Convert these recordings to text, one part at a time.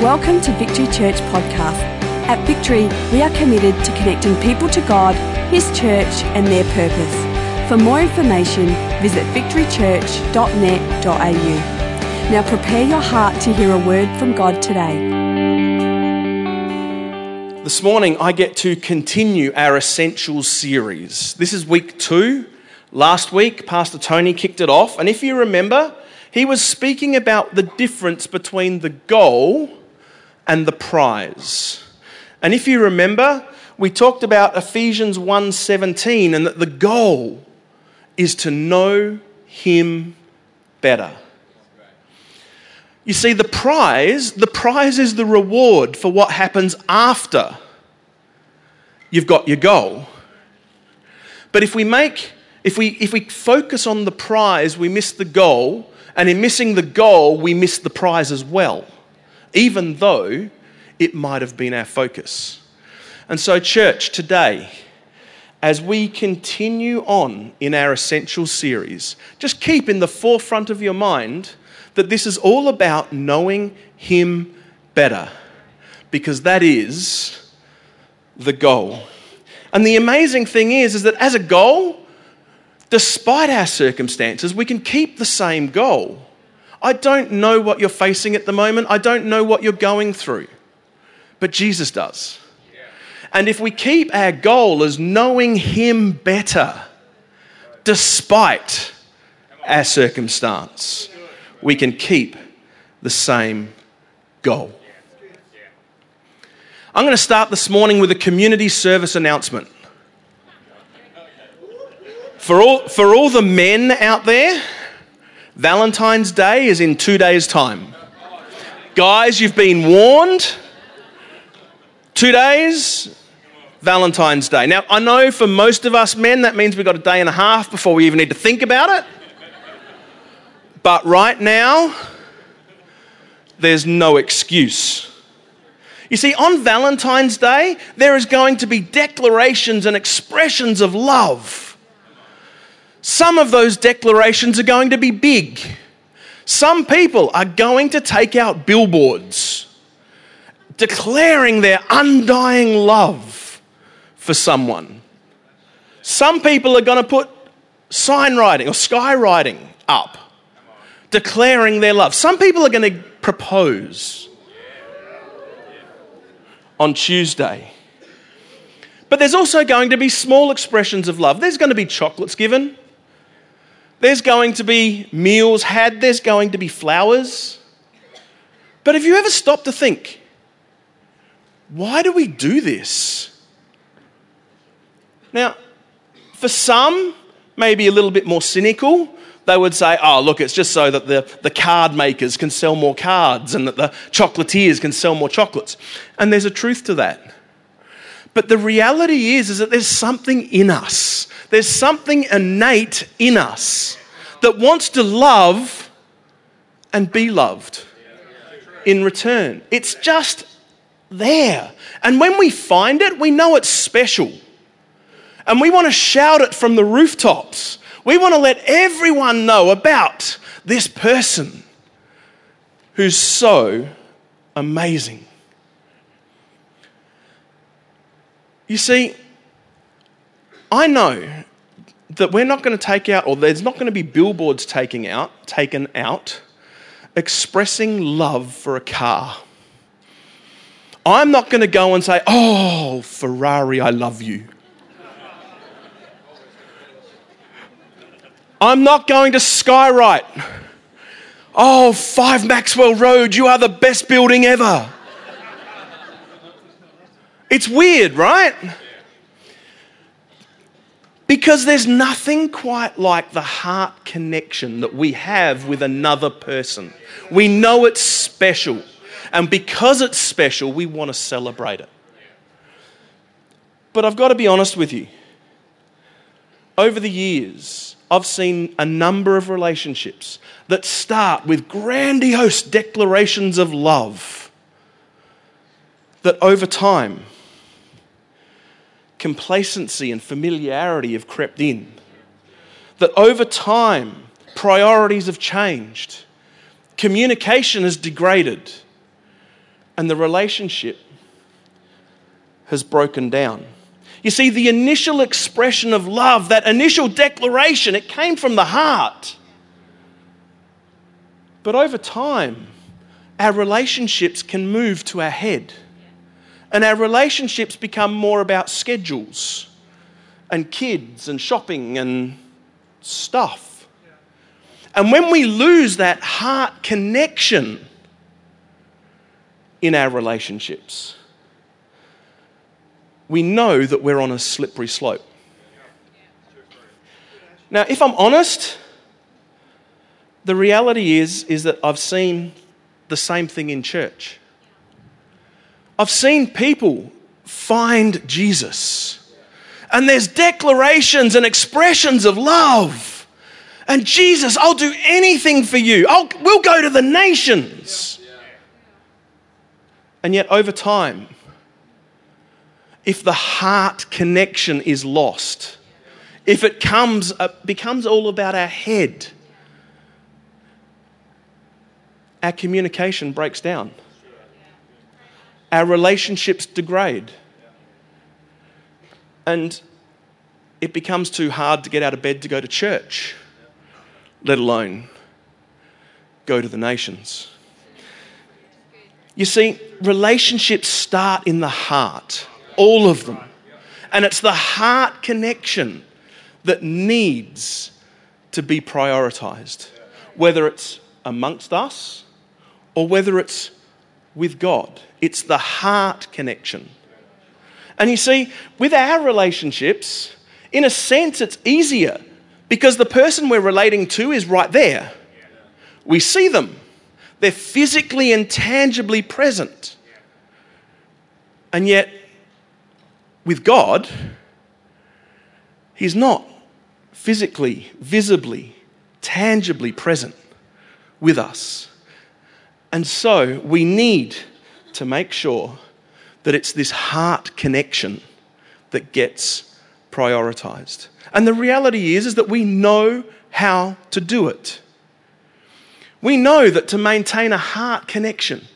Welcome to Victory Church Podcast. At Victory, we are committed to connecting people to God, His church, and their purpose. For more information, visit victorychurch.net.au. Now prepare your heart to hear a word from God today. This morning, I get to continue our Essentials series. This is week two. Last week, Pastor Tony kicked it off, and if you remember, he was speaking about the difference between the goal and the prize. And if you remember, we talked about Ephesians 1:17 and that the goal is to know him better. You see the prize, the prize is the reward for what happens after you've got your goal. But if we make if we, if we focus on the prize, we miss the goal, and in missing the goal, we miss the prize as well, even though it might have been our focus. And so, church, today, as we continue on in our Essential series, just keep in the forefront of your mind that this is all about knowing Him better, because that is the goal. And the amazing thing is, is that as a goal, despite our circumstances, we can keep the same goal. I don't know what you're facing at the moment, I don't know what you're going through, but Jesus does. And if we keep our goal as knowing Him better, despite our circumstance, we can keep the same goal. I'm going to start this morning with a community service announcement. For all, for all the men out there, Valentine's Day is in two days' time. Guys, you've been warned. Two days, Valentine's Day. Now, I know for most of us men, that means we've got a day and a half before we even need to think about it. But right now, there's no excuse. You see, on Valentine's Day, there is going to be declarations and expressions of love some of those declarations are going to be big. Some people are going to take out billboards declaring their undying love for someone. Some people are going to put sign writing or sky writing up declaring their love. Some people are going to propose on Tuesday. But there's also going to be small expressions of love. There's going to be chocolates given. There's going to be meals had, there's going to be flowers. But have you ever stopped to think, why do we do this? Now, for some, maybe a little bit more cynical, they would say, oh, look, it's just so that the, the card makers can sell more cards and that the chocolatiers can sell more chocolates. And there's a truth to that. But the reality is, is that there's something in us. There's something innate in us that wants to love and be loved in return. It's just there. And when we find it, we know it's special. And we want to shout it from the rooftops. We want to let everyone know about this person who's so amazing. You see, I know that we're not going to take out, or there's not going to be billboards taking out, taken out, expressing love for a car. I'm not going to go and say, Oh, Ferrari, I love you. I'm not going to skywrite, Oh, 5 Maxwell Road, you are the best building ever. It's weird, right? Because there's nothing quite like the heart connection that we have with another person. We know it's special. And because it's special, we want to celebrate it. But I've got to be honest with you. Over the years, I've seen a number of relationships that start with grandiose declarations of love that over time complacency and familiarity have crept in. That over time, priorities have changed, communication has degraded, and the relationship has broken down. You see, the initial expression of love, that initial declaration, it came from the heart. But over time, our relationships can move to our head. And our relationships become more about schedules and kids and shopping and stuff. And when we lose that heart connection in our relationships, we know that we're on a slippery slope. Now, if I'm honest, the reality is, is that I've seen the same thing in church. I've seen people find Jesus. And there's declarations and expressions of love. And Jesus, I'll do anything for you. I'll, we'll go to the nations. And yet, over time, if the heart connection is lost, if it comes, uh, becomes all about our head, our communication breaks down. Our relationships degrade. And it becomes too hard to get out of bed to go to church, let alone go to the nations. You see, relationships start in the heart, all of them. And it's the heart connection that needs to be prioritized, whether it's amongst us or whether it's with God. It's the heart connection. And you see, with our relationships, in a sense, it's easier because the person we're relating to is right there. We see them, they're physically and tangibly present. And yet, with God, He's not physically, visibly, tangibly present with us. And so we need to make sure that it's this heart connection that gets prioritized. And the reality is, is that we know how to do it. We know that to maintain a heart connection,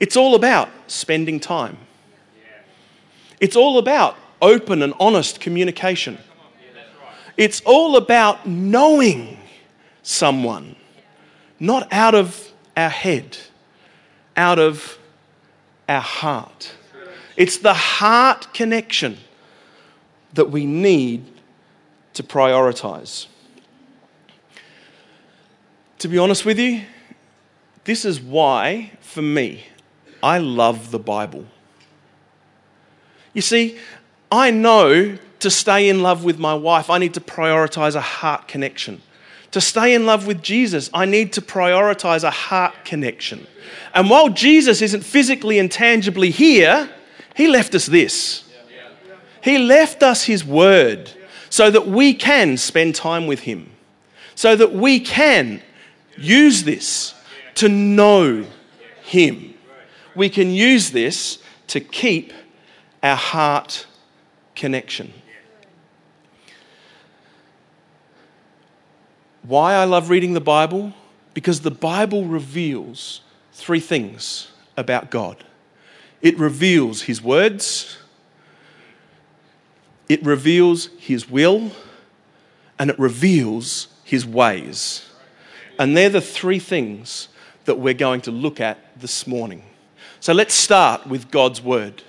it's all about spending time. It's all about open and honest communication. It's all about knowing someone, not out of our head, out of our heart. It's the heart connection that we need to prioritize. To be honest with you, this is why, for me, I love the Bible. You see, I know to stay in love with my wife, I need to prioritize a heart connection. To stay in love with Jesus, I need to prioritize a heart connection. And while Jesus isn't physically and tangibly here, he left us this. He left us his word so that we can spend time with him, so that we can use this to know him. We can use this to keep our heart connection. Why I love reading the Bible? Because the Bible reveals three things about God it reveals His words, it reveals His will, and it reveals His ways. And they're the three things that we're going to look at this morning. So let's start with God's Word.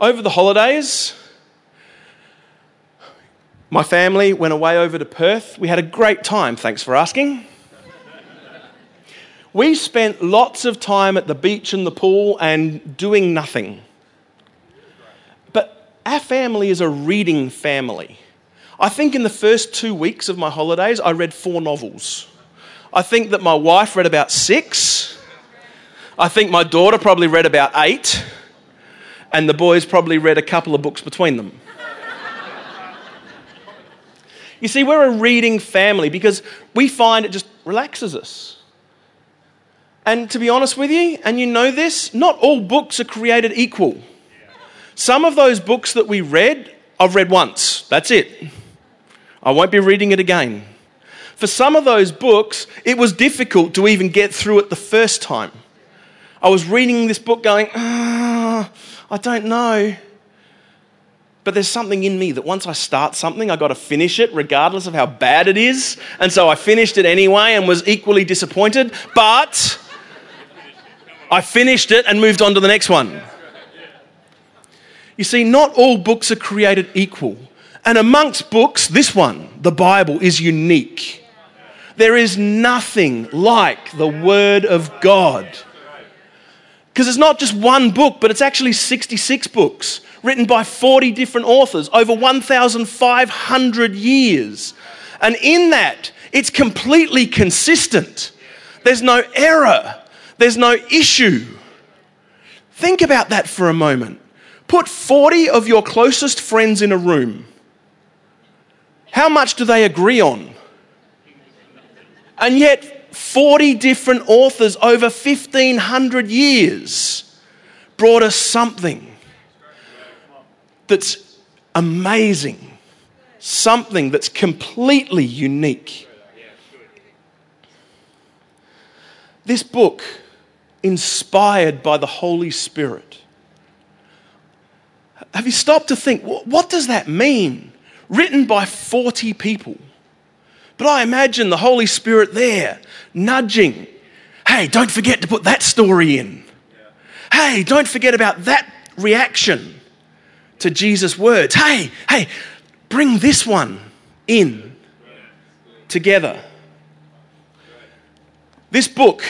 Over the holidays, my family went away over to Perth. We had a great time, thanks for asking. we spent lots of time at the beach and the pool and doing nothing. But our family is a reading family. I think in the first two weeks of my holidays, I read four novels. I think that my wife read about six. I think my daughter probably read about eight. And the boys probably read a couple of books between them. You see, we're a reading family because we find it just relaxes us. And to be honest with you, and you know this, not all books are created equal. Some of those books that we read, I've read once. That's it. I won't be reading it again. For some of those books, it was difficult to even get through it the first time. I was reading this book going, ah, I don't know. But there's something in me that once I start something, I got to finish it regardless of how bad it is. And so I finished it anyway and was equally disappointed. But I finished it and moved on to the next one. You see, not all books are created equal. And amongst books, this one, the Bible, is unique. There is nothing like the Word of God. Because it's not just one book, but it's actually 66 books written by 40 different authors over 1,500 years. And in that, it's completely consistent. There's no error, there's no issue. Think about that for a moment. Put 40 of your closest friends in a room. How much do they agree on? And yet, 40 different authors over 1,500 years brought us something that's amazing, something that's completely unique. This book, inspired by the Holy Spirit, have you stopped to think, what does that mean? Written by 40 people. But I imagine the Holy Spirit there, nudging. Hey, don't forget to put that story in. Hey, don't forget about that reaction to Jesus' words. Hey, hey, bring this one in together. This book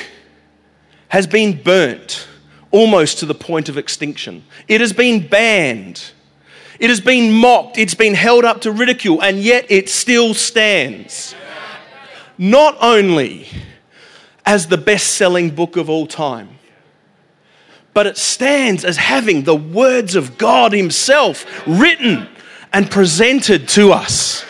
has been burnt almost to the point of extinction. It has been banned. It has been mocked. It's been held up to ridicule, and yet it still stands. Not only as the best selling book of all time, but it stands as having the words of God Himself written and presented to us.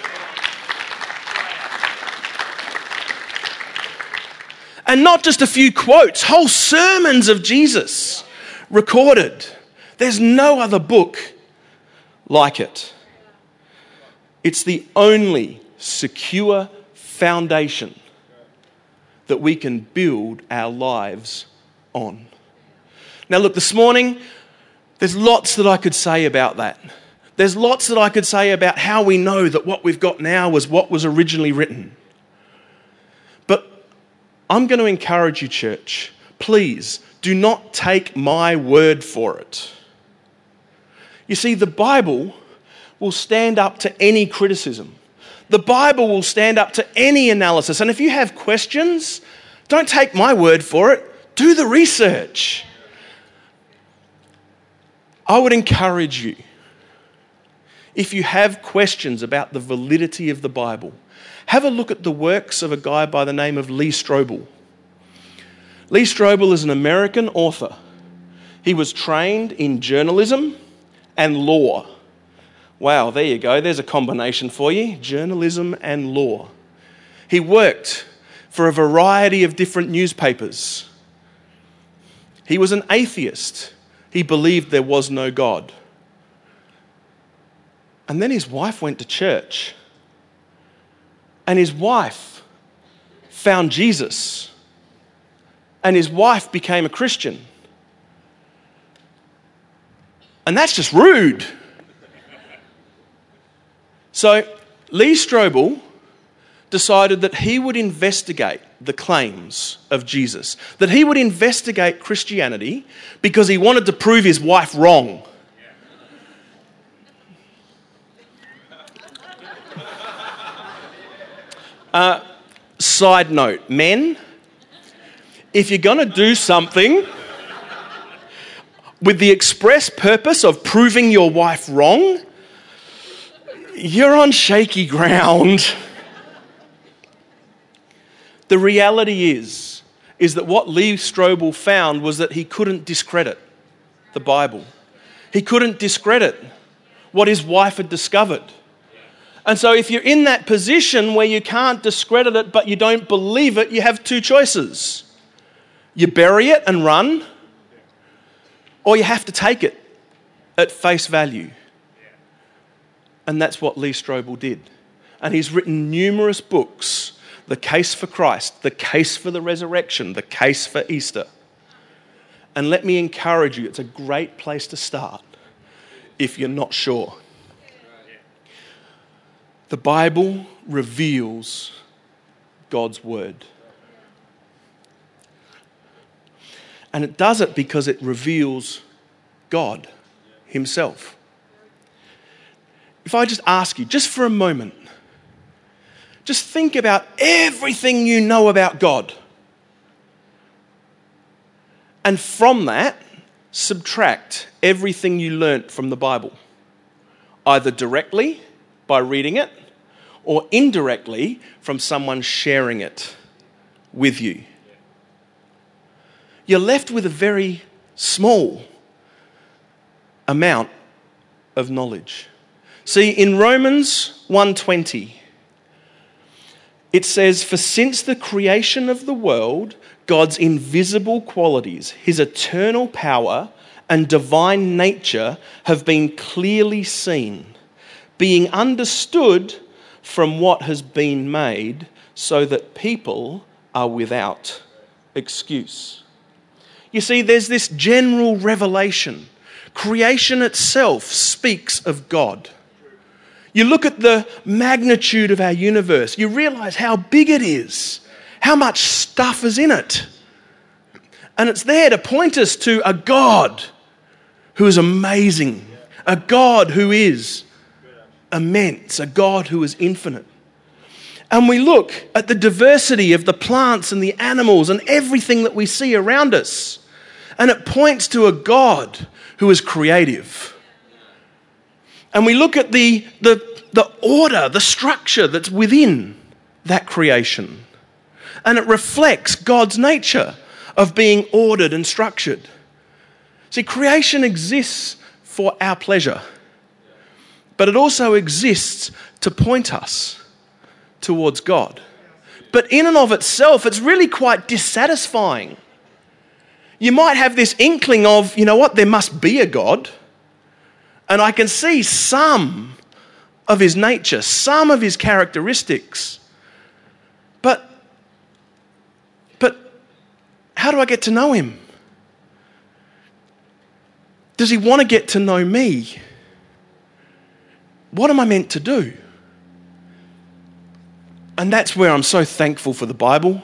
And not just a few quotes, whole sermons of Jesus recorded. There's no other book like it. It's the only secure foundation that we can build our lives on. Now, look, this morning, there's lots that I could say about that. There's lots that I could say about how we know that what we've got now was what was originally written. But I'm going to encourage you, church, please do not take my word for it. You see, the Bible will stand up to any criticism. The Bible will stand up to any analysis. And if you have questions, don't take my word for it, do the research. I would encourage you, if you have questions about the validity of the Bible, have a look at the works of a guy by the name of Lee Strobel. Lee Strobel is an American author. He was trained in journalism and law. Wow, there you go. There's a combination for you journalism and law. He worked for a variety of different newspapers. He was an atheist. He believed there was no God. And then his wife went to church. And his wife found Jesus. And his wife became a Christian. And that's just rude. So Lee Strobel decided that he would investigate the claims of Jesus, that he would investigate Christianity because he wanted to prove his wife wrong. Uh, side note men, if you're going to do something with the express purpose of proving your wife wrong, you're on shaky ground. The reality is, is that what Lee Strobel found was that he couldn't discredit the Bible. He couldn't discredit what his wife had discovered. And so, if you're in that position where you can't discredit it but you don't believe it, you have two choices. You bury it and run, or you have to take it at face value. And that's what Lee Strobel did. And he's written numerous books the case for Christ, the case for the resurrection, the case for Easter. And let me encourage you, it's a great place to start if you're not sure. The Bible reveals God's Word. And it does it because it reveals God Himself. If I just ask you, just for a moment, just think about everything you know about God. And from that, subtract everything you learnt from the Bible, either directly by reading it or indirectly from someone sharing it with you. You're left with a very small amount of knowledge. See, in Romans 120, it says, For since the creation of the world, God's invisible qualities, his eternal power, and divine nature have been clearly seen, being understood from what has been made, so that people are without excuse. You see, there's this general revelation. Creation itself speaks of God. You look at the magnitude of our universe, you realize how big it is, how much stuff is in it. And it's there to point us to a God who is amazing, a God who is immense, a God who is infinite. And we look at the diversity of the plants and the animals and everything that we see around us. And it points to a God who is creative. And we look at the, the, the order, the structure that's within that creation. And it reflects God's nature of being ordered and structured. See, creation exists for our pleasure, but it also exists to point us towards God. But in and of itself, it's really quite dissatisfying you might have this inkling of, you know what, there must be a God. And I can see some of his nature, some of his characteristics. But, but how do I get to know him? Does he want to get to know me? What am I meant to do? And that's where I'm so thankful for the Bible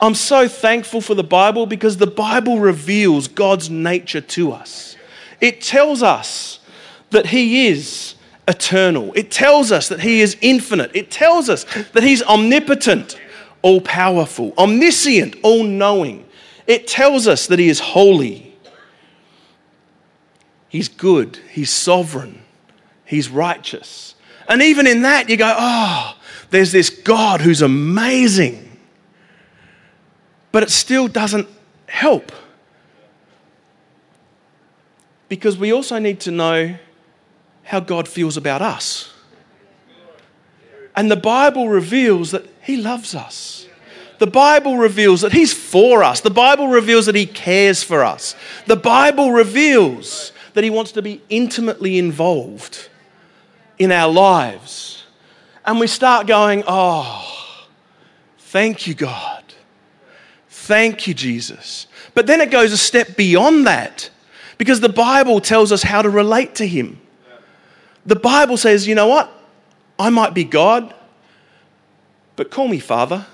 I'm so thankful for the Bible because the Bible reveals God's nature to us. It tells us that He is eternal, it tells us that He is infinite, it tells us that He's omnipotent, all powerful, omniscient, all knowing. It tells us that He is holy, He's good, He's sovereign, He's righteous. And even in that, you go, oh, there's this God who's amazing but it still doesn't help. Because we also need to know how God feels about us. And the Bible reveals that He loves us. The Bible reveals that He's for us. The Bible reveals that He cares for us. The Bible reveals that He wants to be intimately involved in our lives. And we start going, Oh, thank you, God. Thank you, Jesus. But then it goes a step beyond that because the Bible tells us how to relate to Him. The Bible says, you know what? I might be God, but call me Father.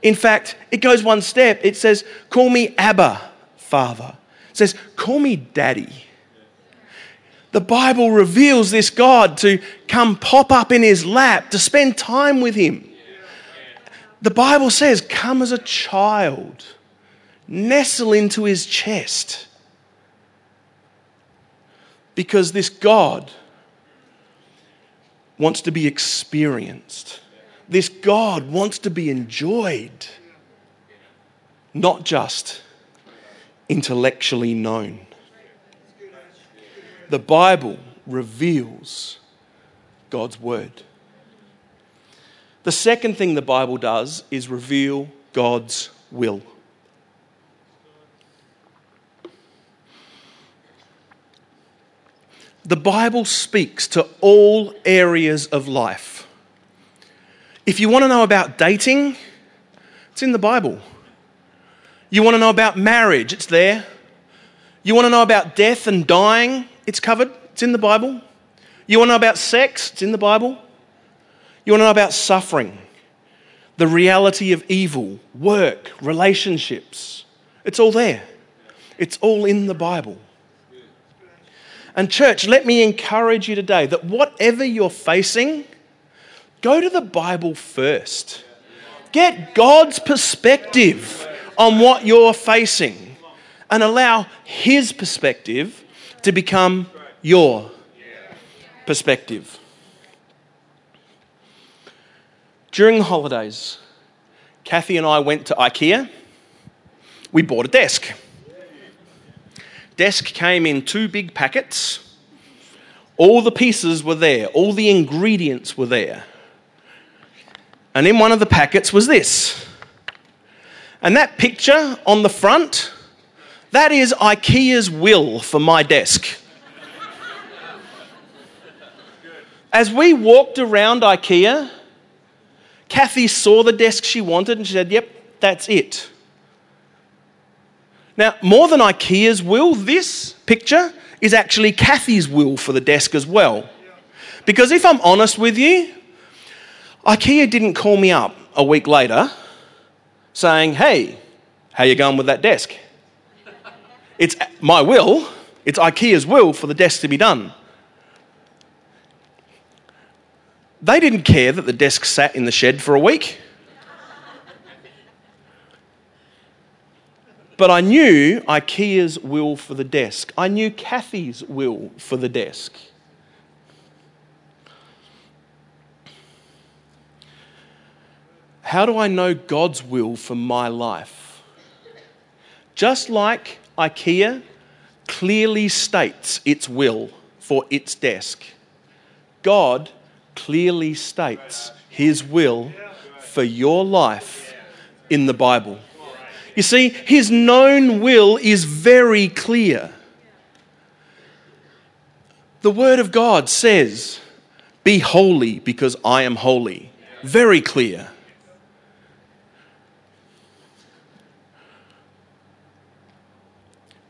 In fact, it goes one step. It says, call me Abba, Father. It says, call me Daddy. The Bible reveals this God to come pop up in his lap, to spend time with him the Bible says, Come as a child, nestle into his chest. Because this God wants to be experienced. This God wants to be enjoyed, not just intellectually known. The Bible reveals God's word. The second thing the Bible does is reveal God's will. The Bible speaks to all areas of life. If you want to know about dating, it's in the Bible. You want to know about marriage? It's there. You want to know about death and dying? It's covered, it's in the Bible. You want to know about sex? It's in the Bible. You want to know about suffering, the reality of evil, work, relationships? It's all there. It's all in the Bible. And, church, let me encourage you today that whatever you're facing, go to the Bible first. Get God's perspective on what you're facing and allow His perspective to become your perspective. During the holidays, Kathy and I went to IKEA. We bought a desk. Desk came in two big packets. All the pieces were there, all the ingredients were there. And in one of the packets was this. And that picture on the front, that is IKEA's will for my desk. As we walked around IKEA, Kathy saw the desk she wanted and she said, Yep, that's it. Now, more than IKEA's will, this picture is actually Kathy's will for the desk as well. Because if I'm honest with you, IKEA didn't call me up a week later saying, hey, how you going with that desk? It's my will, it's IKEA's will for the desk to be done. They didn't care that the desk sat in the shed for a week. But I knew IKEA's will for the desk. I knew Kathy's will for the desk. How do I know God's will for my life? Just like IKEA clearly states its will for its desk, God clearly states his will for your life in the Bible. You see, his known will is very clear. The Word of God says, Be holy because I am holy. Very clear.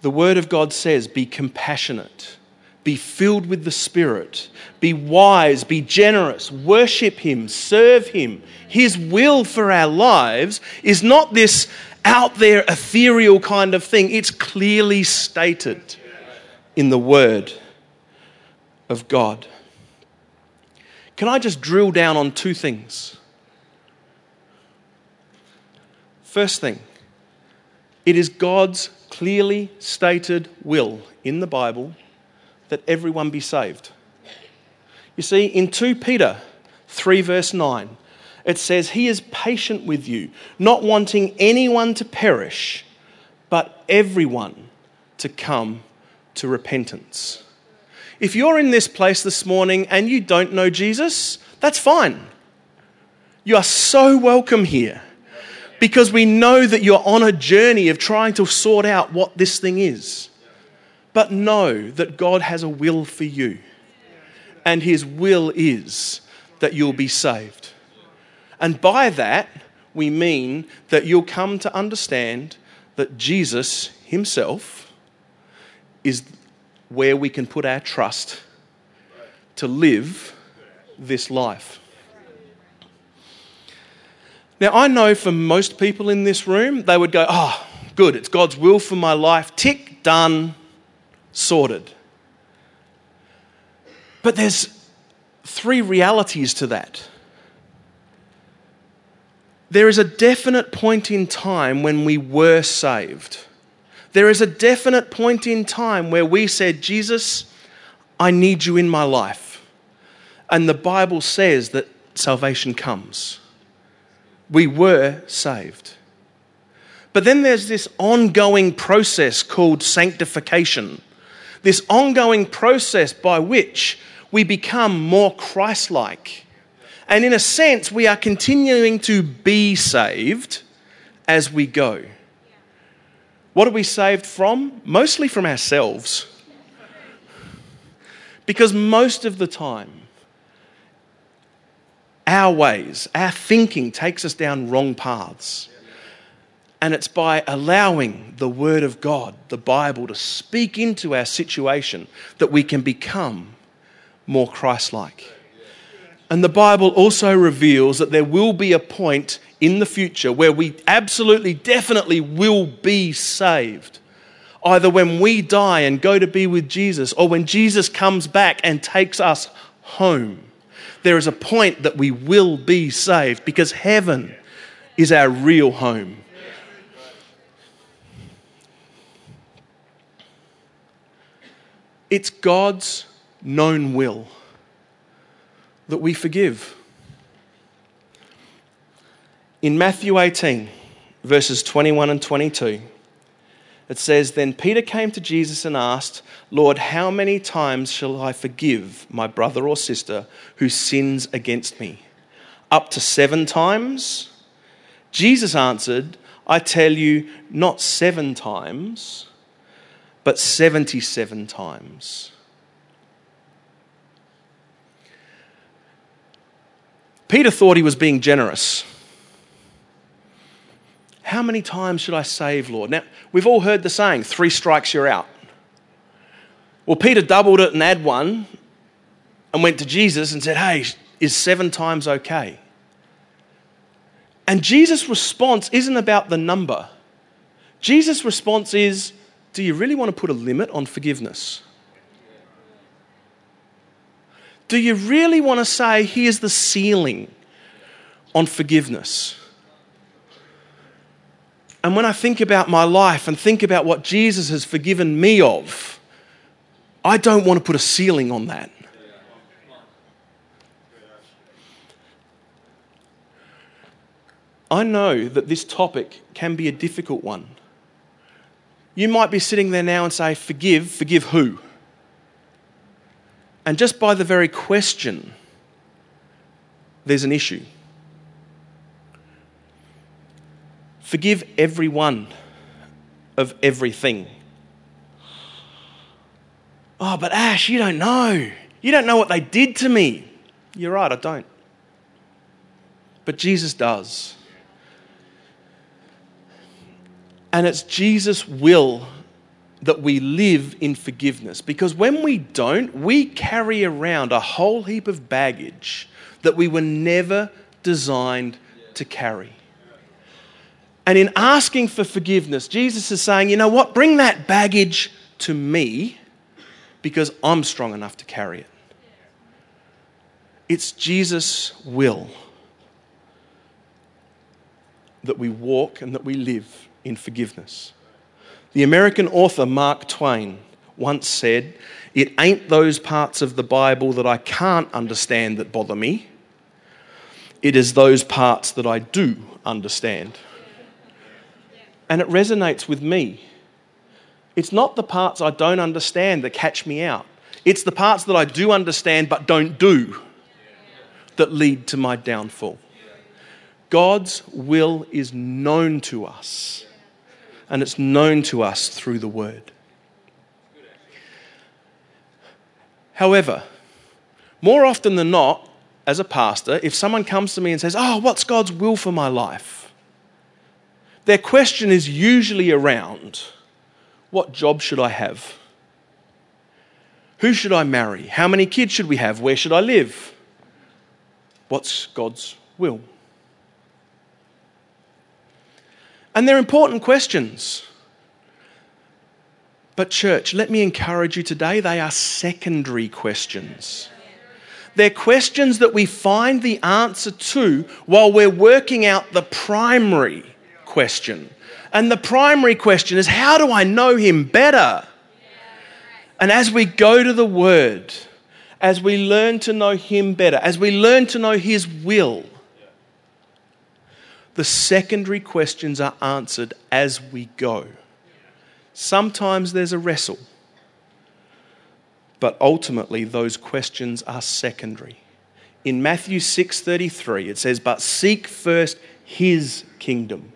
The Word of God says, Be compassionate, be filled with the Spirit, be wise, be generous, worship Him, serve Him. His will for our lives is not this out there ethereal kind of thing, it's clearly stated in the Word of God. Can I just drill down on two things? First thing, it is God's clearly stated will in the Bible that everyone be saved. You see, in 2 Peter 3, verse 9, it says, He is patient with you, not wanting anyone to perish, but everyone to come to repentance. If you're in this place this morning and you don't know Jesus, that's fine. You are so welcome here because we know that you're on a journey of trying to sort out what this thing is. But know that God has a will for you, and His will is that you'll be saved. And by that, we mean that you'll come to understand that Jesus Himself is where we can put our trust to live this life. Now, I know for most people in this room, they would go, Oh, good, it's God's will for my life. Tick, done, sorted. But there's three realities to that. There is a definite point in time when we were saved. There is a definite point in time where we said, Jesus, I need you in my life. And the Bible says that salvation comes we were saved. But then there's this ongoing process called sanctification, this ongoing process by which we become more Christ like. And in a sense, we are continuing to be saved as we go. What are we saved from? Mostly from ourselves. Because most of the time, our ways, our thinking takes us down wrong paths. And it's by allowing the Word of God, the Bible, to speak into our situation that we can become more Christ like. And the Bible also reveals that there will be a point in the future where we absolutely, definitely will be saved. Either when we die and go to be with Jesus, or when Jesus comes back and takes us home. There is a point that we will be saved because heaven is our real home. It's God's known will that we forgive. In Matthew 18, verses 21 and 22, it says, Then Peter came to Jesus and asked, Lord, how many times shall I forgive my brother or sister who sins against me? Up to seven times? Jesus answered, I tell you, not seven times but 77 times. Peter thought he was being generous. How many times should I save, Lord? Now, we've all heard the saying, three strikes, you're out. Well, Peter doubled it and added one and went to Jesus and said, Hey, is seven times okay? And Jesus' response isn't about the number. Jesus' response is, do you really want to put a limit on forgiveness? Do you really want to say, here's the ceiling on forgiveness? And when I think about my life and think about what Jesus has forgiven me of, I don't want to put a ceiling on that. I know that this topic can be a difficult one. You might be sitting there now and say, Forgive, forgive who? And just by the very question, there's an issue. Forgive everyone of everything. Oh, but Ash, you don't know. You don't know what they did to me. You're right, I don't. But Jesus does. And it's Jesus' will that we live in forgiveness. Because when we don't, we carry around a whole heap of baggage that we were never designed to carry. And in asking for forgiveness, Jesus is saying, you know what? Bring that baggage to me because I'm strong enough to carry it. It's Jesus' will that we walk and that we live in forgiveness. The American author Mark Twain once said, It ain't those parts of the Bible that I can't understand that bother me. It is those parts that I do understand. And it resonates with me. It's not the parts I don't understand that catch me out, it's the parts that I do understand but don't do that lead to my downfall. God's will is known to us and it's known to us through the Word. However, more often than not, as a pastor, if someone comes to me and says, Oh, what's God's will for my life? Their question is usually around what job should I have? Who should I marry? How many kids should we have? Where should I live? What's God's will? And they're important questions. But, church, let me encourage you today, they are secondary questions. They're questions that we find the answer to while we're working out the primary question. And the primary question is how do I know Him better? And as we go to the Word, as we learn to know Him better, as we learn to know His will, the secondary questions are answered as we go. Sometimes there's a wrestle, but ultimately those questions are secondary. In Matthew 6:33 it says, "But seek first his kingdom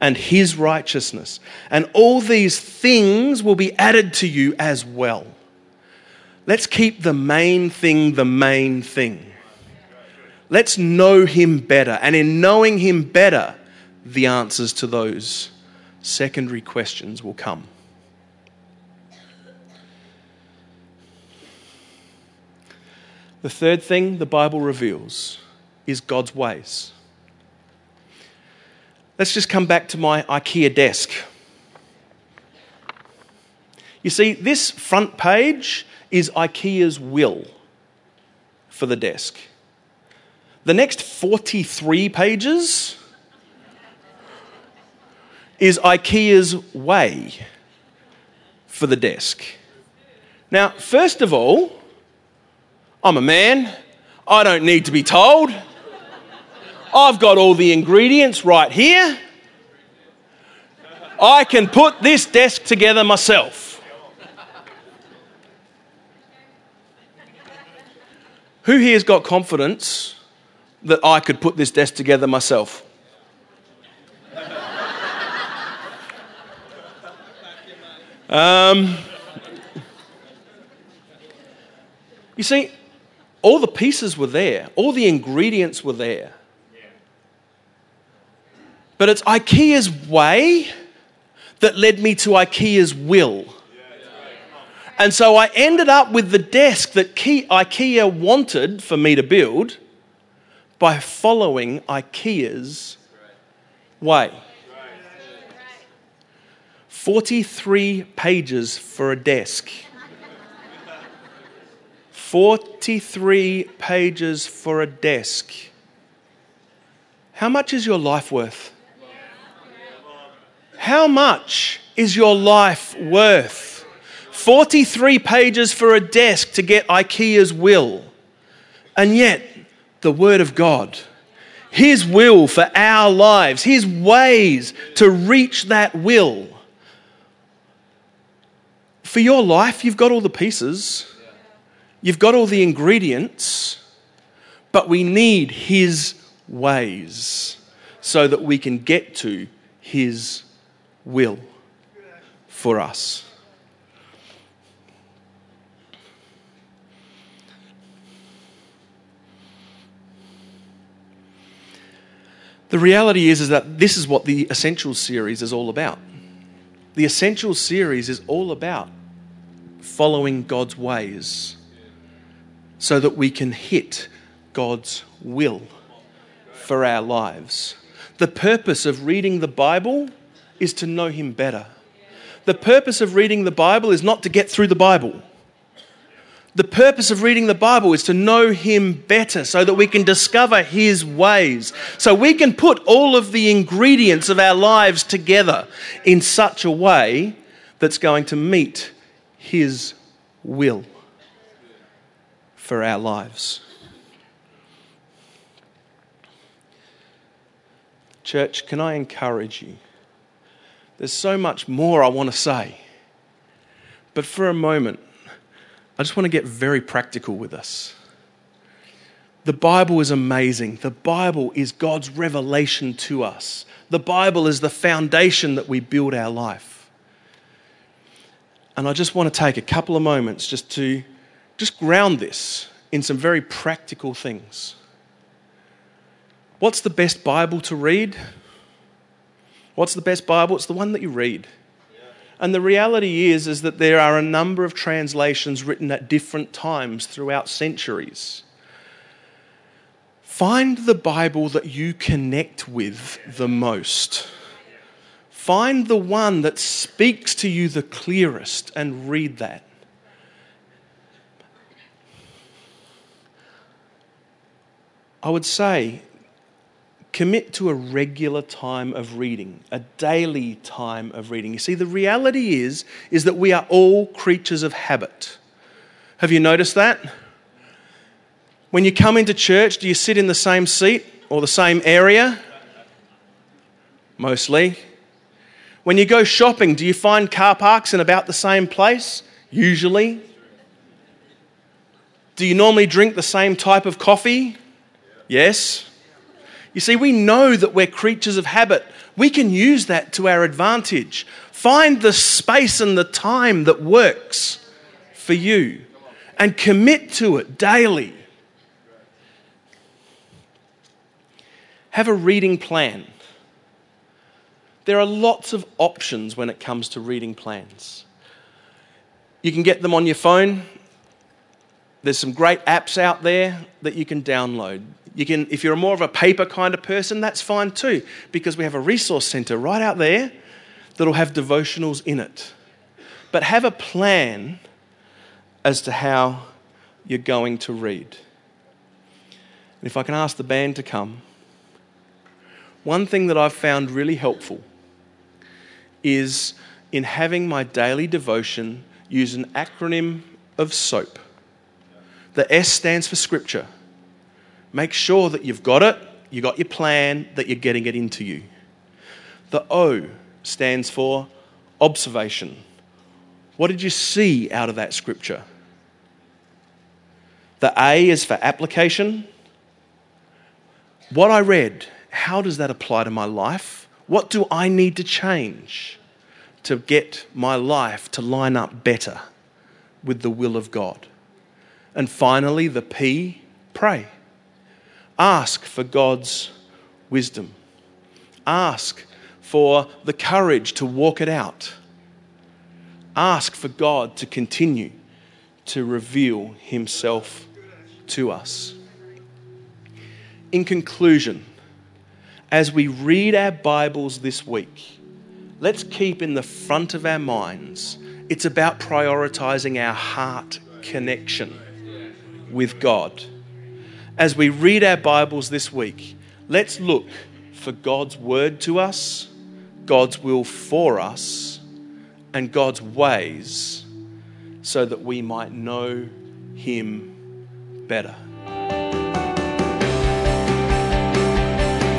and his righteousness, and all these things will be added to you as well." Let's keep the main thing the main thing. Let's know Him better. And in knowing Him better, the answers to those secondary questions will come. The third thing the Bible reveals is God's ways. Let's just come back to my IKEA desk. You see, this front page is IKEA's will for the desk. The next 43 pages is IKEA's way for the desk. Now, first of all, I'm a man. I don't need to be told. I've got all the ingredients right here. I can put this desk together myself. Who here's got confidence that I could put this desk together myself? Um, you see, all the pieces were there, all the ingredients were there. But it's IKEA's way that led me to IKEA's will. And so I ended up with the desk that IKEA wanted for me to build by following IKEA's way. 43 pages for a desk. 43 pages for a desk. How much is your life worth? How much is your life worth? 43 pages for a desk to get IKEA's will. And yet, the Word of God, His will for our lives, His ways to reach that will. For your life, you've got all the pieces. You've got all the ingredients, but we need His ways so that we can get to His will for us. The reality is, is that this is what the Essentials series is all about. The Essentials series is all about following God's ways so that we can hit God's will for our lives. The purpose of reading the Bible is to know Him better. The purpose of reading the Bible is not to get through the Bible. The purpose of reading the Bible is to know Him better so that we can discover His ways, so we can put all of the ingredients of our lives together in such a way that's going to meet His will for our lives. Church, can I encourage you? There's so much more I want to say. But for a moment, I just want to get very practical with us. The Bible is amazing. The Bible is God's revelation to us. The Bible is the foundation that we build our life. And I just want to take a couple of moments just to just ground this in some very practical things. What's the best Bible to read? What's the best Bible? It's the one that you read. And the reality is, is that there are a number of translations written at different times throughout centuries. Find the Bible that you connect with the most. Find the one that speaks to you the clearest and read that. I would say commit to a regular time of reading, a daily time of reading. You see, the reality is, is that we are all creatures of habit. Have you noticed that? When you come into church, do you sit in the same seat or the same area? Mostly. When you go shopping, do you find car parks in about the same place? Usually. Do you normally drink the same type of coffee? Yes. You see, we know that we're creatures of habit. We can use that to our advantage. Find the space and the time that works for you and commit to it daily. Have a reading plan. There are lots of options when it comes to reading plans. You can get them on your phone. There's some great apps out there that you can download. You can, if you're more of a paper kind of person, that's fine too, because we have a resource center right out there that'll have devotionals in it. But have a plan as to how you're going to read. And if I can ask the band to come, one thing that I've found really helpful is in having my daily devotion use an acronym of SOAP. The S stands for Scripture. Make sure that you've got it, you got your plan, that you're getting it into you. The O stands for observation. What did you see out of that scripture? The A is for application. What I read, how does that apply to my life? What do I need to change to get my life to line up better with the will of God? And finally, the P, pray. Ask for God's wisdom. Ask for the courage to walk it out. Ask for God to continue to reveal Himself to us. In conclusion, as we read our Bibles this week, let's keep in the front of our minds it's about prioritizing our heart connection with God. As we read our Bibles this week, let's look for God's word to us, God's will for us, and God's ways so that we might know Him better.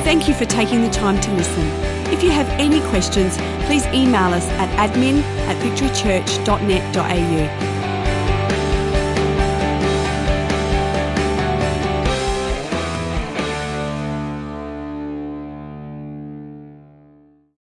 Thank you for taking the time to listen. If you have any questions, please email us at admin at victorychurch.net.au.